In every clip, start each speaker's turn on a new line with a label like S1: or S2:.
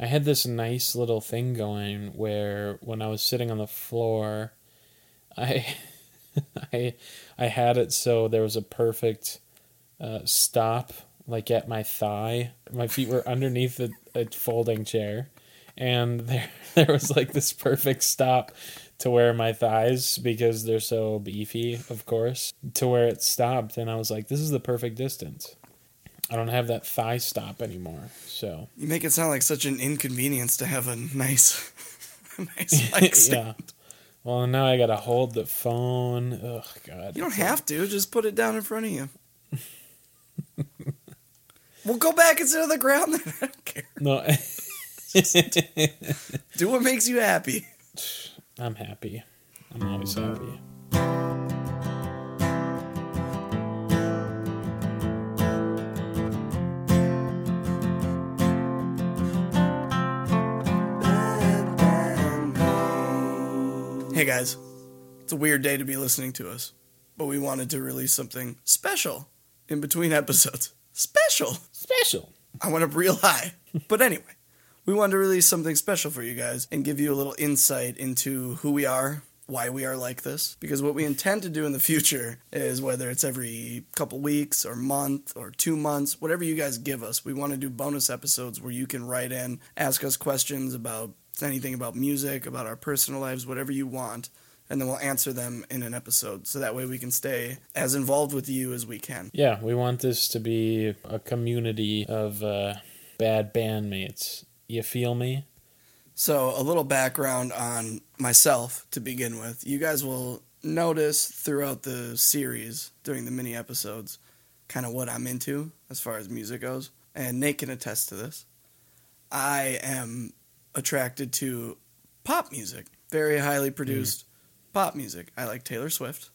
S1: I had this nice little thing going where when I was sitting on the floor, I I I had it so there was a perfect uh, stop like at my thigh. My feet were underneath a, a folding chair, and there there was like this perfect stop to where my thighs because they're so beefy, of course, to where it stopped, and I was like, this is the perfect distance. I don't have that thigh stop anymore, so
S2: You make it sound like such an inconvenience to have a nice, a nice mic stand.
S1: yeah. Well, now I gotta hold the phone. Ugh, God.
S2: You don't have to. Just put it down in front of you. we'll go back and sit on the ground. Then. I don't care.
S1: No,
S2: Do what makes you happy.
S1: I'm happy. I'm always happy.
S2: Guys, it's a weird day to be listening to us, but we wanted to release something special in between episodes. Special.
S1: Special.
S2: I went up real high. But anyway, we wanted to release something special for you guys and give you a little insight into who we are, why we are like this. Because what we intend to do in the future is whether it's every couple weeks or month or two months, whatever you guys give us, we want to do bonus episodes where you can write in, ask us questions about anything about music, about our personal lives, whatever you want. And then we'll answer them in an episode. So that way we can stay as involved with you as we can.
S1: Yeah, we want this to be a community of uh, bad bandmates. You feel me?
S2: So, a little background on myself to begin with. You guys will notice throughout the series, during the mini episodes, kind of what I'm into as far as music goes. And Nate can attest to this. I am attracted to pop music, very highly produced pop music. I like Taylor Swift.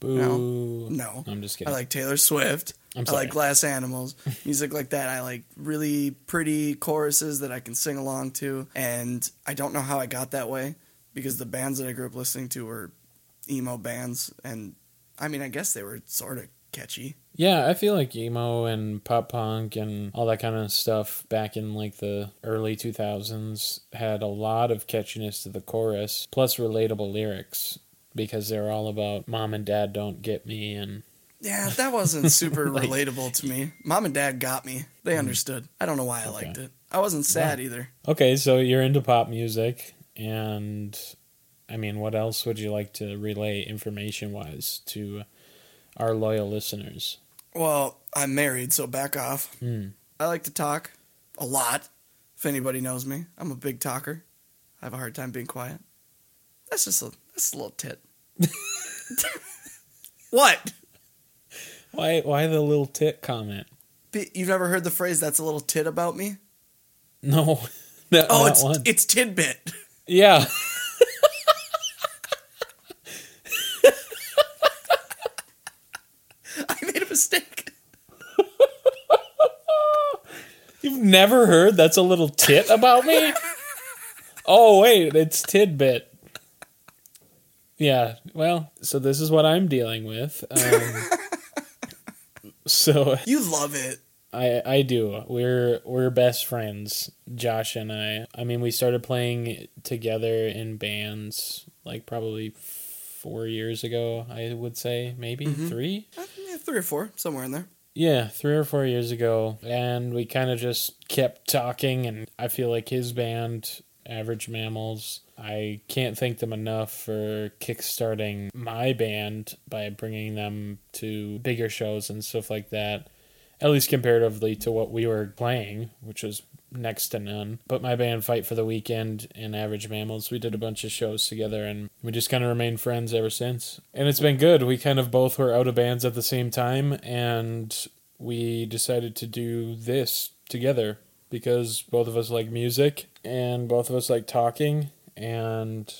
S1: Boo.
S2: No.
S1: I'm just kidding.
S2: I like Taylor Swift. I like Glass Animals, music like that. I like really pretty choruses that I can sing along to. And I don't know how I got that way because the bands that I grew up listening to were emo bands. And I mean, I guess they were sort of catchy.
S1: Yeah, I feel like emo and pop punk and all that kind of stuff back in like the early 2000s had a lot of catchiness to the chorus, plus relatable lyrics because they're all about mom and dad don't get me and
S2: Yeah, that wasn't super
S1: Like-
S2: relatable to me. Mom and dad got me. They mm. understood. I don't know why I
S1: Okay.
S2: liked it. I wasn't sad either.
S1: Okay, so you're into pop music and I mean, what else would you like to relay information wise to our loyal listeners?
S2: Well, I'm married, so back off.
S1: Hmm.
S2: I like to talk a lot. If anybody knows me, I'm a big talker. I have a hard time being quiet. That's just a that's a little tit. what?
S1: Why why the little tit comment?
S2: You've never heard the phrase "that's a little tit about me"?
S1: No. That,
S2: Oh,
S1: that
S2: it's
S1: one.
S2: it's tidbit.
S1: Yeah.
S2: I made a mistake.
S1: You've never heard that's a little tit about me? Oh, wait, it's tidbit. Yeah, well, so this is what I'm dealing with. Um, so
S2: You love it.
S1: I I do. We're we're best friends, Josh and I. I mean, we started playing together in bands like probably 4 years ago, I would say, maybe 3.
S2: Uh, yeah, three or four, somewhere in there.
S1: Yeah, three or four years ago, and we kind of just kept talking. And I feel like his band, Average Mammals, I can't thank them enough for kickstarting my band by bringing them to bigger shows and stuff like that. At least comparatively to what we were playing, which was next to none. But my band, Fight for the Weekend and Average Mammals, we did a bunch of shows together and we just kind of remained friends ever since. And it's been good. We kind of both were out of bands at the same time and we decided to do this together because both of us like music and both of us like talking and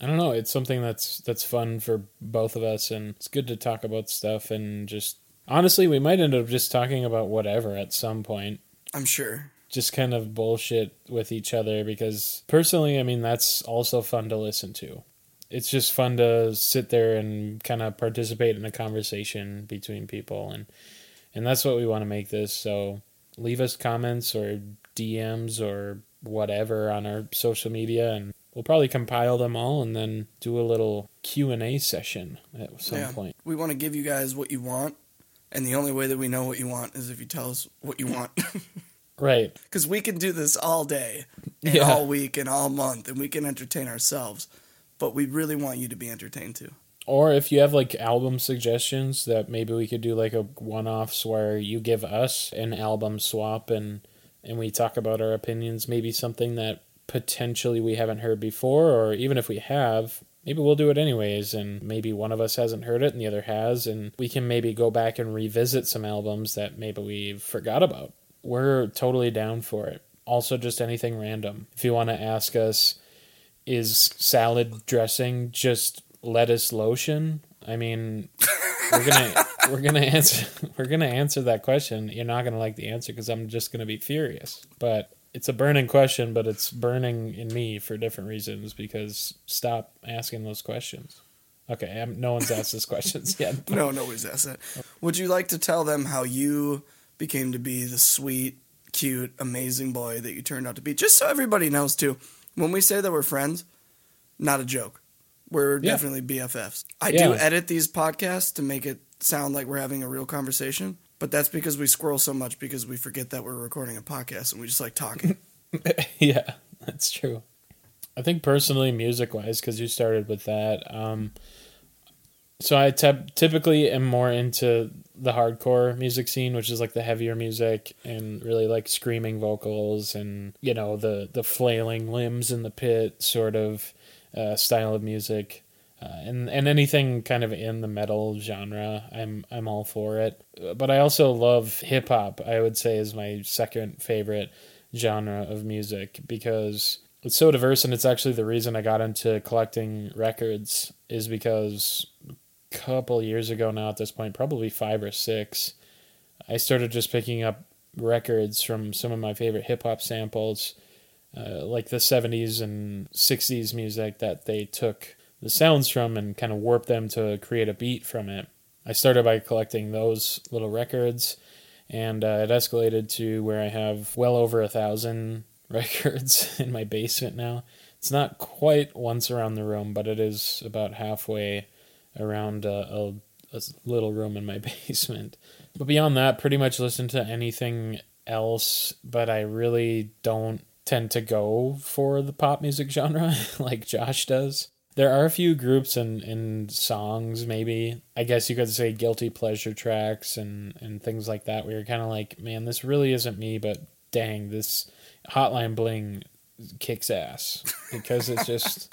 S1: I don't know, it's something that's that's fun for both of us and it's good to talk about stuff and just honestly we might end up just talking about whatever at some point
S2: I'm sure.
S1: Just kind of bullshit with each other because personally, I mean, that's also fun to listen to. It's just fun to sit there and kind of participate in a conversation between people and and that's what we want to make this. So leave us comments or DMs or whatever on our social media and we'll probably compile them all and then do a little Q&A session at some
S2: Yeah.
S1: point.
S2: We want to give you guys what you want, and the only way that we know what you want is if you tell us what you want.
S1: Right.
S2: Because we can do this all day, and
S1: Yeah.
S2: all week, and all month, and we can entertain ourselves. But we really want you to be entertained too.
S1: Or if you have like album suggestions that maybe we could do like a one-offs where you give us an album swap and and we talk about our opinions, maybe something that potentially we haven't heard before or even if we have, maybe we'll do it anyways and maybe one of us hasn't heard it and the other has and we can maybe go back and revisit some albums that maybe we forgot about. We're totally down for it. Also just anything random. If you want to ask us is salad dressing just lettuce lotion? I mean, we're gonna we're gonna answer we're gonna answer that question. You're not gonna like the answer because I'm just gonna be furious. But it's a burning question, but it's burning in me for different reasons. Because stop asking those questions. Okay, I'm, no one's asked those questions yet.
S2: No, nobody's asked that. Would you like to tell them how you became to be the sweet, cute, amazing boy that you turned out to be? Just so everybody knows too. When we say that we're friends, not a joke. We're
S1: Yeah.
S2: definitely BFFs. I
S1: Yeah.
S2: do edit these podcasts to make it sound like we're having a real conversation, but that's because we squirrel so much because we forget that we're recording a podcast and we just like talking.
S1: yeah, that's true. I think personally, music wise, because you started with that. Um, so I typ- typically am more into the hardcore music scene, which is like the heavier music and really like screaming vocals and you know the the flailing limbs in the pit sort of uh, style of music. Uh, and and anything kind of in the metal genre, I'm I'm all for it. Uh, But I also love hip hop. I would say is my second favorite genre of music because it's so diverse, and it's actually the reason I got into collecting records is because couple years ago now at this point, probably five or six, I started just picking up records from some of my favorite hip hop samples, uh, like the 70s and 60s music that they took the sounds from and kind of warped them to create a beat from it. I started by collecting those little records, and uh, it escalated to where I have well over a thousand records in my basement now. It's not quite once around the room, but it is about halfway around uh, a, a little room in my basement. But beyond that, pretty much listen to anything else, but I really don't tend to go for the pop music genre like Josh does. There are a few groups and, and songs, maybe. I guess you could say guilty pleasure tracks and, and things like that, where you're kind of like, man, this really isn't me, but dang, this Hotline Bling kicks ass. Because it's just,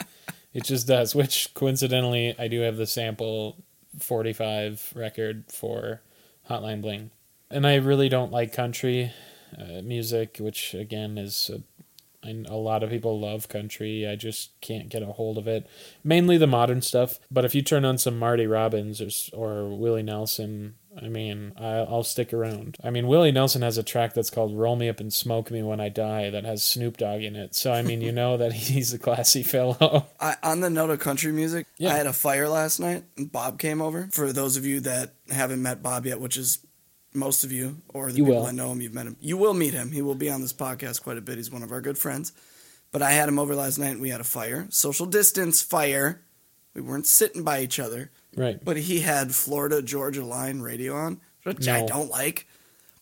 S1: it just does. Which coincidentally, I do have the sample 45 record for Hotline Bling. And I really don't like country uh, music, which again is a, a lot of people love country. I just can't get a hold of it. Mainly the modern stuff. But if you turn on some Marty Robbins or, or Willie Nelson, I mean, I, I'll stick around. I mean, Willie Nelson has a track that's called Roll Me Up and Smoke Me When I Die that has Snoop Dogg in it. So, I mean, you know that he's a classy fellow.
S2: I, on the note of country music,
S1: Yeah.
S2: I had a fire last night and Bob came over. For those of you that haven't met Bob yet, which is most of you, or the
S1: You
S2: people
S1: will.
S2: that know him, you've met him. You will meet him. He will be on this podcast quite a bit. He's one of our good friends. But I had him over last night and we had a fire. Social distance fire. We weren't sitting by each other.
S1: Right.
S2: But he had Florida Georgia Line radio on, which I don't like.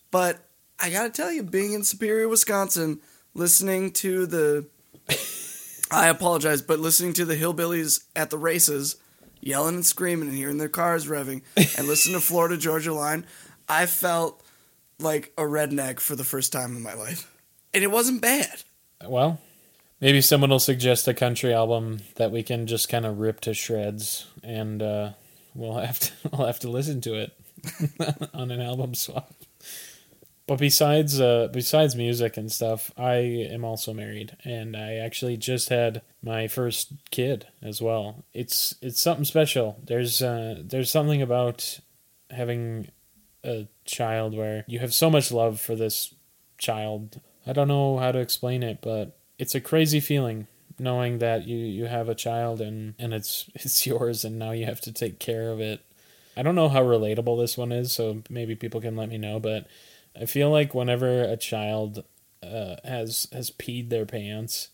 S2: But I gotta tell you, being in Superior, Wisconsin, listening to the I apologize, but listening to the hillbillies at the races yelling and screaming and hearing their cars revving and listening to Florida Georgia Line, I felt like a redneck for the first time in my life. And it wasn't bad.
S1: Well, maybe someone will suggest a country album that we can just kind of rip to shreds, and uh, we'll have to we'll have to listen to it on an album swap. But besides uh, besides music and stuff, I am also married, and I actually just had my first kid as well. It's it's something special. There's uh, there's something about having a child where you have so much love for this child. I don't know how to explain it, but it's a crazy feeling knowing that you, you have a child and, and it's it's yours and now you have to take care of it. I don't know how relatable this one is, so maybe people can let me know, but I feel like whenever a child uh, has has peed their pants.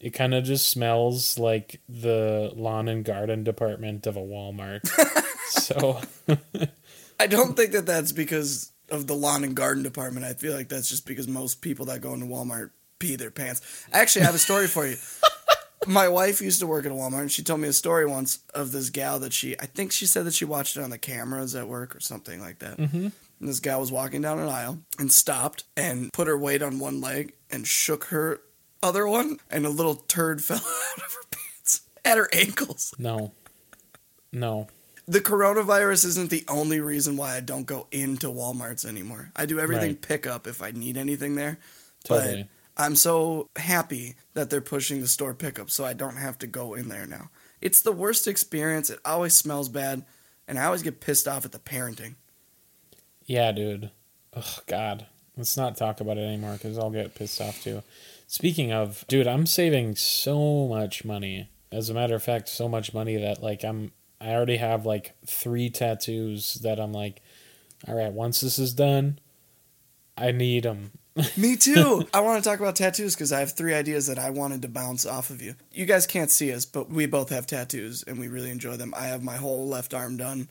S1: It kind of just smells like the lawn and garden department of a Walmart. so
S2: I don't think that that's because of the lawn and garden department. I feel like that's just because most people that go into Walmart pee their pants. Actually, I have a story for you. My wife used to work at a Walmart, and she told me a story once of this gal that she, I think she said that she watched it on the cameras at work or something like that. Mm-hmm. And this gal was walking down an aisle and stopped and put her weight on one leg and shook her other one, and a little turd fell out of her pants at her ankles.
S1: no, no.
S2: The coronavirus isn't the only reason why I don't go into Walmarts anymore. I do everything
S1: Right.
S2: pickup if I need anything there.
S1: Totally.
S2: But I'm so happy that they're pushing the store pickup so I don't have to go in there now. It's the worst experience. It always smells bad, and I always get pissed off at the parenting.
S1: Yeah, dude. Oh God, let's not talk about it anymore because I'll get pissed off too. Speaking of, dude, I'm saving so much money. As a matter of fact, so much money that like I'm, I already have like three tattoos that I'm like, all right, once this is done, I need them.
S2: Me too. I want to talk about tattoos because I have three ideas that I wanted to bounce off of you. You guys can't see us, but we both have tattoos and we really enjoy them. I have my whole left arm done,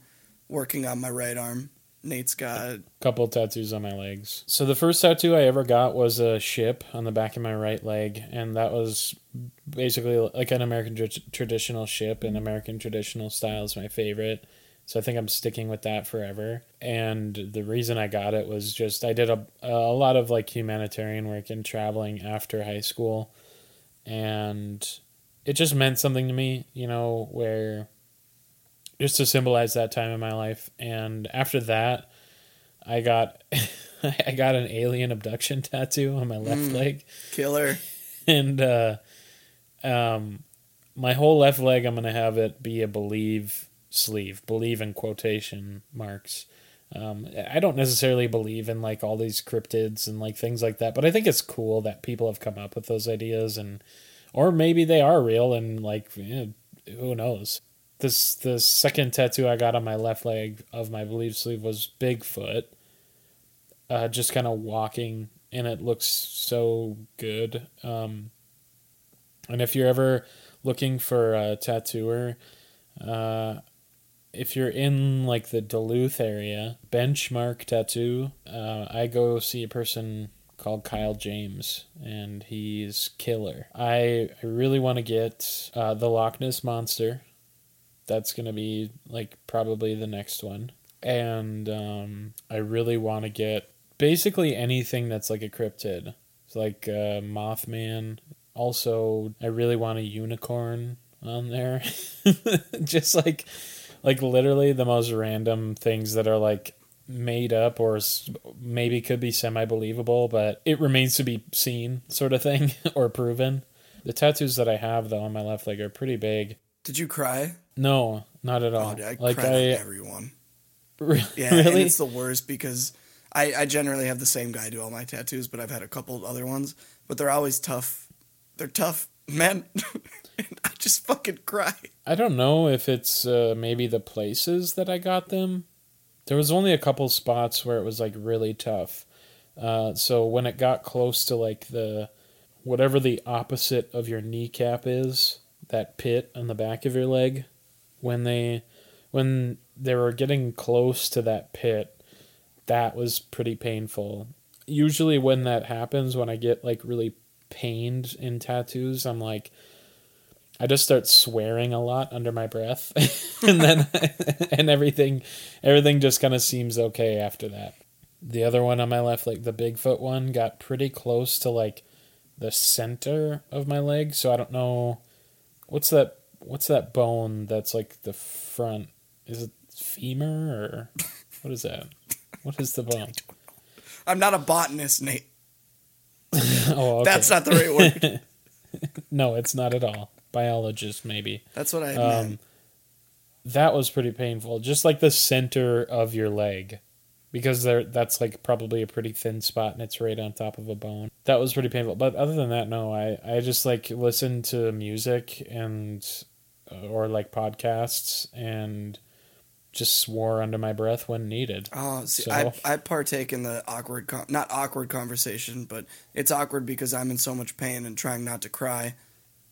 S2: working on my right arm. Nate's got a
S1: couple tattoos on my legs. So the first tattoo I ever got was a ship on the back of my right leg, and that was basically like an American tr- traditional ship, and American traditional style is my favorite. So I think I'm sticking with that forever. And the reason I got it was just I did a a lot of like humanitarian work and traveling after high school, and it just meant something to me, you know, where just to symbolize that time in my life. And after that, I got I got an alien abduction tattoo on my left leg,
S2: killer.
S1: and uh, um, my whole left leg. I'm gonna have it be a believe sleeve, believe in quotation marks. Um, I don't necessarily believe in like all these cryptids and like things like that, but I think it's cool that people have come up with those ideas and, or maybe they are real and like eh, who knows. This the second tattoo I got on my left leg of my believe sleeve was Bigfoot, uh, just kind of walking, and it looks so good. Um, and if you're ever looking for a tattooer, uh, if you're in like the Duluth area, Benchmark Tattoo, uh, I go see a person called Kyle James, and he's killer. I, I really want to get uh, the Loch Ness Monster. That's going to be like probably the next one. And um, I really want to get basically anything that's like a cryptid. It's like uh, Mothman. Also, I really want a unicorn on there. Just like like literally the most random things that are like made up or maybe could be semi believable, but it remains to be seen, sort of thing, or proven. The tattoos that I have though on my left leg are pretty big.
S2: Did you cry?
S1: No, not at oh, all.
S2: Oh, dude, I
S1: like
S2: cried
S1: I
S2: on everyone.
S1: re-
S2: Yeah,
S1: really
S2: it's the worst because I, I generally have the same guy do all my tattoos, but I've had a couple other ones, but they're always tough. They're tough men. I just fucking cry.
S1: I don't know if it's uh, maybe the places that I got them. There was only a couple spots where it was like really tough. Uh, so when it got close to like the whatever the opposite of your kneecap is, that pit on the back of your leg, when they when they were getting close to that pit, that was pretty painful. Usually when that happens, when I get like really pained in tattoos, I'm like I just start swearing a lot under my breath, and then and everything, everything just kind of seems okay after that. The other one on my left, like the Bigfoot one, got pretty close to like the center of my leg. So I don't know what's that. What's that bone that's like the front? Is it femur or what is that? What is the bone?
S2: I'm not a botanist, Nate.
S1: Oh, okay.
S2: That's not the right word.
S1: no, it's not at all. Biologist, maybe.
S2: That's what I
S1: Um,
S2: meant.
S1: that was pretty painful. Just like the center of your leg, because there that's like probably a pretty thin spot and it's right on top of a bone. That was pretty painful. But other than that, no. I I just like listen to music and or like podcasts and just swore under my breath when needed.
S2: Oh, see,
S1: So-
S2: I I partake in the awkward, con- not awkward conversation, but it's awkward because I'm in so much pain and trying not to cry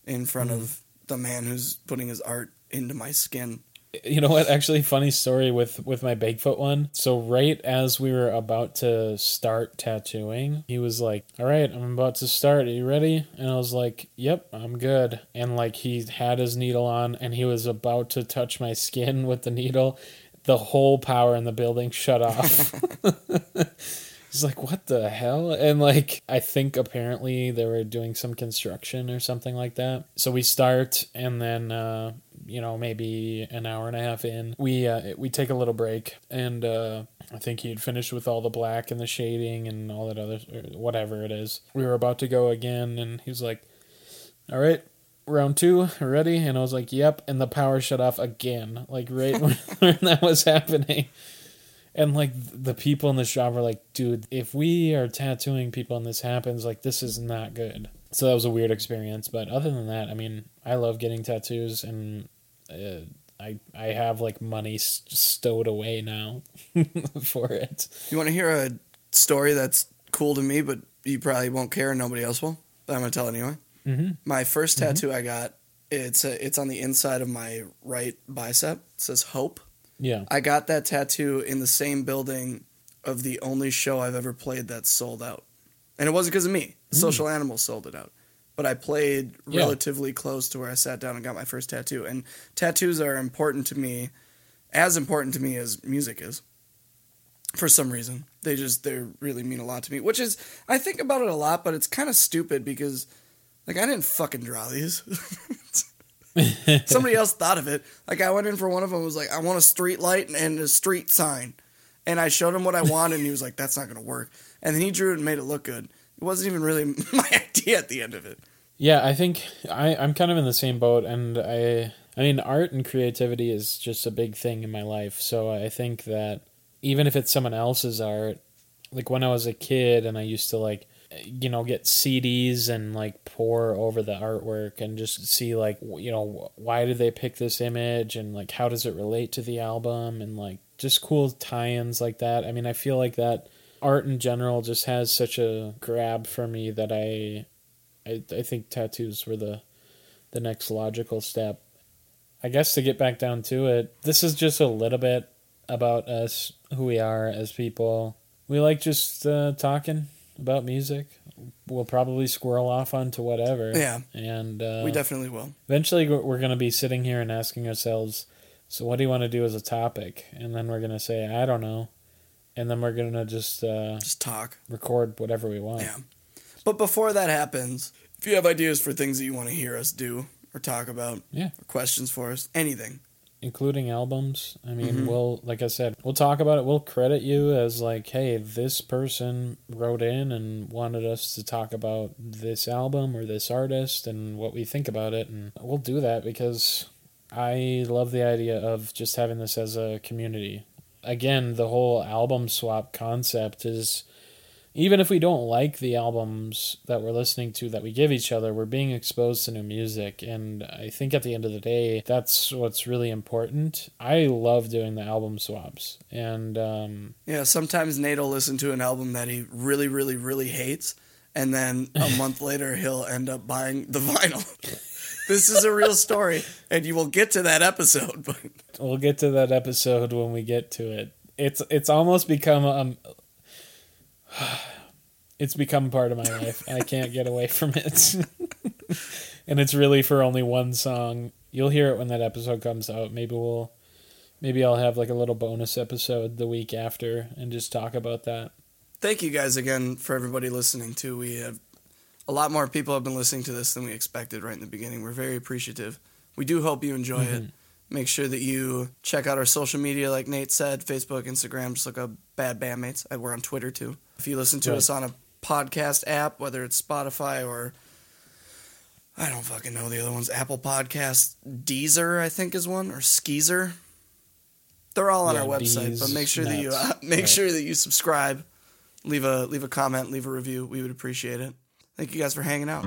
S2: in front
S1: Mm-hmm.
S2: of the man who's putting his art into my skin.
S1: You know what? Actually, funny story with with my Bigfoot one. So right as we were about to start tattooing, he was like, "All right, I'm about to start. Are you ready?" And I was like, "Yep, I'm good." And like he had his needle on, and he was about to touch my skin with the needle. The whole power in the building shut off. He's like, what the hell? And like, I think apparently they were doing some construction or something like that. So we start, and then, uh, you know, maybe an hour and a half in, we uh, we take a little break, and uh, I think he'd finished with all the black and the shading and all that other whatever it is. We were about to go again, and he's like, "All right." Round two, ready? And I was like, "Yep." And the power shut off again, like right when, when that was happening. And like the people in the shop were like, dude, if we are tattooing people and this happens, like this is not good. So that was a weird experience. But other than that, I mean, I love getting tattoos and uh, I I have like money s- stowed away now for it.
S2: You want to hear a story that's cool to me, but you probably won't care and nobody else will? But I'm gonna tell it anyway.
S1: Mm-hmm.
S2: My 1st tattoo I got, it's a, it's on the inside of my right bicep. It says hope.
S1: Yeah.
S2: I got that tattoo in the same building of the only show I've ever played that sold out. And it wasn't because of me. Social Animals sold it out. But I played
S1: Yeah.
S2: relatively close to where I sat down and got my first tattoo. And tattoos are important to me, as important to me as music is. For some reason. They just, they really mean a lot to me. Which is, I think about it a lot, but it's kind of stupid because, like, I didn't fucking draw these. Somebody else thought of it. Like I went in for one of them. Was like, I want a street light and, and a street sign, and I showed him what I wanted, and he was like, "That's not gonna work." And then he drew it and made it look good. It wasn't even really my idea at the end of it.
S1: Yeah, I think I, I'm kind of in the same boat, and I I mean, art and creativity is just a big thing in my life. So I think that even if it's someone else's art, like when I was a kid and I used to like, you know, get CDs and like pour over the artwork and just see like, you know, why did they pick this image and like how does it relate to the album and like just cool tie-ins like that. I mean, I feel like that art in general just has such a grab for me that I I, I think tattoos were the the next logical step. I guess to get back down to it, this is just a little bit about us, who we are as people. We like just uh, talking about music. We'll probably squirrel off onto whatever.
S2: Yeah,
S1: And uh,
S2: we definitely will.
S1: eventually we're going to be sitting here and asking ourselves, so what do you want to do as a topic? And then we're going to say, I don't know. And then we're going to just uh,
S2: Just talk.
S1: record whatever we want.
S2: Yeah. But before that happens, if you have ideas for things that you want to hear us do or talk about,
S1: Yeah.
S2: or questions for us, anything,
S1: including albums. I mean,
S2: Mhm.
S1: we'll like I said, we'll talk about it. We'll credit you as like, hey, this person wrote in and wanted us to talk about this album or this artist and what we think about it, and we'll do that because I love the idea of just having this as a community. Again, the whole album swap concept is even if we don't like the albums that we're listening to that we give each other, we're being exposed to new music. And I think at the end of the day, that's what's really important. I love doing the album swaps. And um,
S2: Yeah, sometimes Nate will listen to an album that he really, really, really hates, and then a month later he'll end up buying the vinyl. this is a real story, and you will get to that episode. But
S1: we'll get to that episode when we get to it. It's it's almost become um it's become part of my life. and I can't get away from it. and it's really for only one song. You'll hear it when that episode comes out. Maybe we'll maybe I'll have like a little bonus episode the week after and just talk about that.
S2: thank you guys again for everybody listening too. We have a lot more people have been listening to this than we expected right in the beginning. We're very appreciative. We do hope you enjoy it. Make sure that you check out our social media, like Nate said, Facebook, Instagram. Just look up Bad Bandmates. Uh, We're on Twitter too. If you listen to
S1: Right.
S2: us on a podcast app, whether it's Spotify or I don't fucking know the other ones, Apple Podcasts, Deezer, I think is one, or Skeezer. They're all on
S1: Yeah,
S2: our website, but make sure that you uh, make
S1: Right.
S2: sure that you subscribe, leave a leave a comment, leave a review. We would appreciate it. Thank you guys for hanging out.